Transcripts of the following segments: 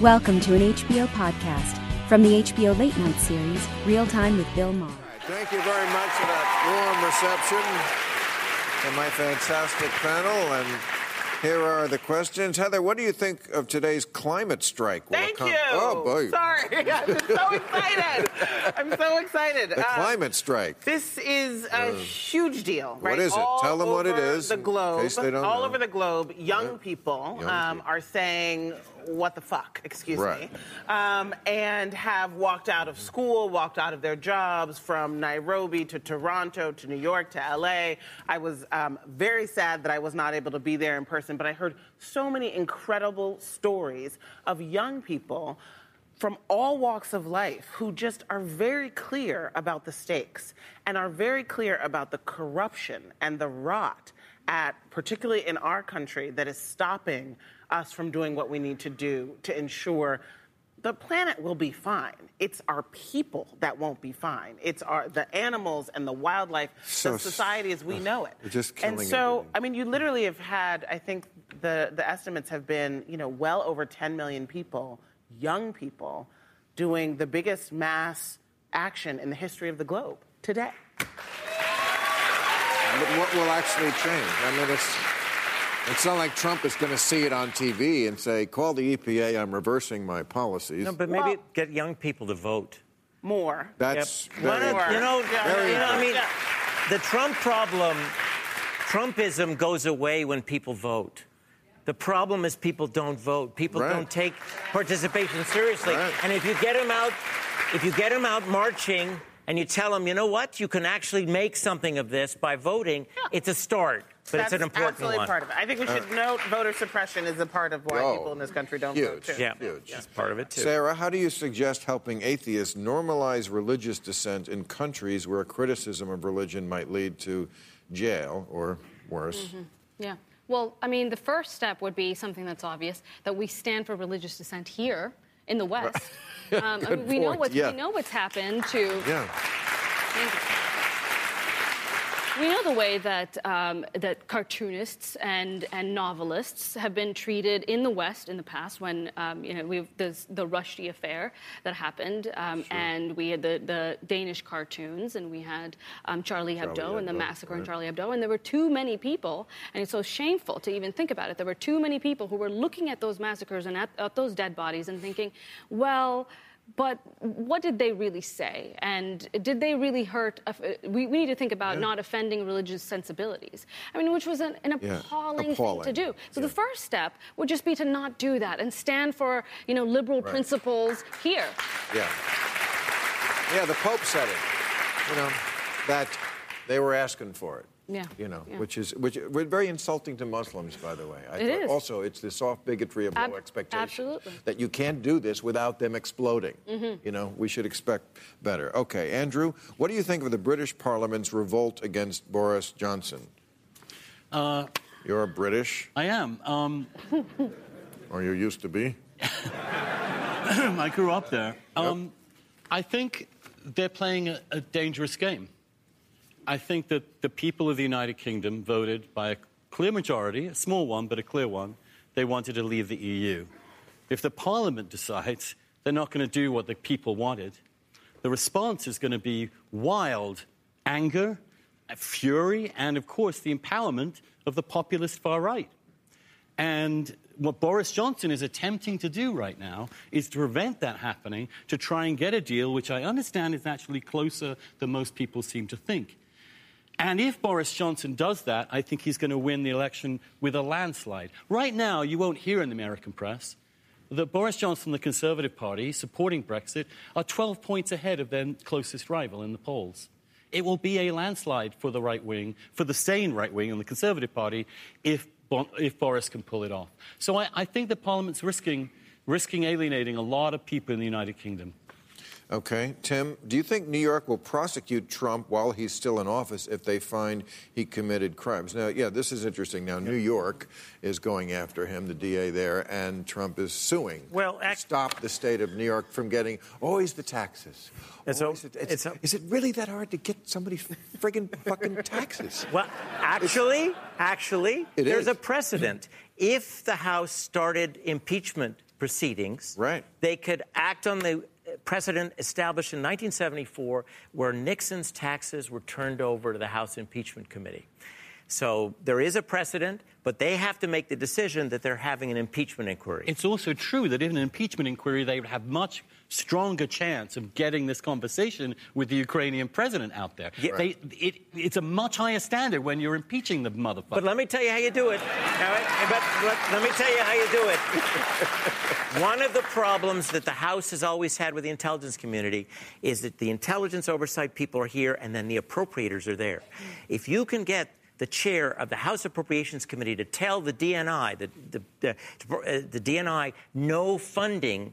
Welcome to an HBO podcast from the HBO Late Night series, Real Time with Bill Maher. Thank you very much for that warm reception and my fantastic panel. And here are the questions. Heather, what do you think of today's climate strike? Will Thank come- you. Oh, boy. Sorry, I'm so excited. I'm so excited. The Um, climate strike. This is a huge deal, right? is it? All Tell them what it is. over is, The in globe, case they don't all know. over the globe, young Yeah. people Young um, people. are saying, "What the fuck?" Excuse Right. me, um, and have walked out of school, walked out of their jobs from Nairobi to Toronto to New York to LA. I was um, very sad that I was not able to be there in person, but I heard so many incredible stories of young people from all walks of life who just are very clear about the stakes and are very clear about the corruption and the rot at particularly in our country that is stopping us from doing what we need to do to ensure the planet will be fine. It's our people that won't be fine. It's our the animals and the wildlife, So the society as we uh, know it. Just and so, everything. I mean, you literally have had, I think the, the estimates have been, you know, well over 10 million people, young people, doing the biggest mass action in the history of the globe today. But what will actually change? I mean, it's. It's not like Trump is going to see it on TV and say, call the EPA, I'm reversing my policies. No, but maybe Well- get young people to vote. More. That's Yep. Very not- you know, Yeah, Very you know, I mean, Yeah. the Trump problem, Trumpism goes away when people vote. The problem is people don't vote. People Right. don't take participation seriously. Right. And if you get them out, if you get them out marching and you tell them, you know what, you can actually make something of this by voting, it's a start, but That's it's an important absolutely one. part of it. I think we should note voter suppression is a part of why Uh, Oh, people in this country don't huge. vote too. Yeah, Huge. that's part of it too. Sarah, how do you suggest helping atheists normalize religious dissent in countries where criticism of religion might lead to jail or worse? Mm-hmm. Yeah. Well, I mean, the first step would be something that's obvious that we stand for religious dissent here in the West. Um, I mean, we know what's yeah. we know what's happened to Yeah. We know the way that um, that cartoonists and and novelists have been treated in the West in the past. When um, you know we there's the Rushdie affair that happened, um, and we had the, the Danish cartoons, and we had um, Charlie Hebdo Charlie and the Hebdo, massacre in. Charlie Hebdo, and there were too many people, and it's so shameful to even think about it. There were too many people who were looking at those massacres and at, at those dead bodies and thinking, well. But what did they really say? And did they really hurt? We, we need to think about not offending religious sensibilities. I mean, which was an, an Yeah, appalling, appalling. thing to do. So Yeah. the first step would just be to not do that and stand for, you know, liberal Right. principles here. Yeah. Yeah, the Pope said it. You know, that they were asking for it. Yeah, You know, yeah. which is which was very insulting to Muslims, by the way. I It thought is. Also, it's the soft bigotry of Ab- low expectations. absolutely. That you can't do this without them exploding. Mm-hmm. You know, we should expect better. Okay, Andrew, what do you think of the British Parliament's revolt against Boris Johnson? Uh, You're British, I am. Um, or you used to be. I grew up there. Um, I think they're playing a, a dangerous game. I think that the people of the United Kingdom voted by a clear majority, a small one, but a clear one, they wanted to leave the EU. If the Parliament decides they're not going to do what the people wanted, the response is going to be wild anger, fury, and of course the empowerment of the populist far right. And what Boris Johnson is attempting to do right now is to prevent that happening, to try and get a deal which I understand is actually closer than most people seem to think. And if Boris Johnson does that, I think he's going to win the election with a landslide. Right now, you won't hear in the American press that Boris Johnson the Conservative Party, supporting Brexit, are 12 points ahead of their closest rival in the polls. It will be a landslide for the right wing, for the sane right wing and the Conservative Party, if if Boris can pull it off. So I, I think that Parliament's risking, risking alienating a lot of people in the United Kingdom. Okay. Tim, do you think New York will prosecute Trump while he's still in office if they find he committed crimes? Now, yeah, this is interesting. Now, New York is going after him, the DA there, and Trump is suing. Well, to stop the state of New York from getting always the taxes. It's a- Always the- it's- it's is it really that hard to get somebody friggin' fucking taxes? Well, actually, actually, there's is. a precedent. If the House started impeachment proceedings, Right. they could act on the precedent established in 1974 where Nixon's taxes were turned over to the House Impeachment Committee. So there is a precedent, but they have to make the decision that they're having an impeachment inquiry. It's also true that in an impeachment inquiry, they would have much stronger chance of getting this conversation with the Ukrainian president out there. Yeah. They, it, it's a much higher standard when you're impeaching the motherfucker. But let me tell you how you do it. All right? But let, let me tell you how you do it. One of the problems that the House has always had with the intelligence community is that the intelligence oversight people are here and then the appropriators are there. If you can get the chair of the House Appropriations Committee to tell the DNI, the, the, the, uh, the DNI, no funding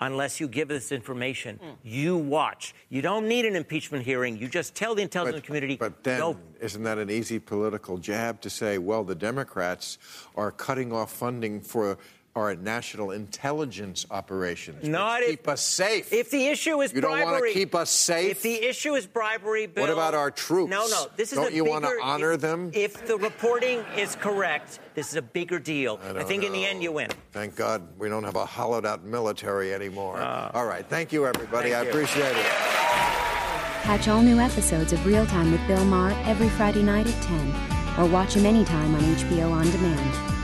unless you give this information. You watch. You don't need an impeachment hearing. You just tell the intelligence community, But then, no isn't that an easy political jab to say, well, the Democrats are cutting off funding for our national intelligence operations? which Not if- keep us safe. If the issue is You don't bribery, wanna keep us safe? If the issue is bribery, Bill, What about our troops? No, no. This is Don't a you wanna bigger- honor if- them? If the reporting is correct, this is a bigger deal. I, don't think in the end you win. Thank God we don't have a hollowed out military anymore. All right. Thank you, everybody. Uh. Thank I you. appreciate it. Catch all new episodes of Real Time with Bill Maher every Friday night at 10, or watch him anytime on HBO On Demand.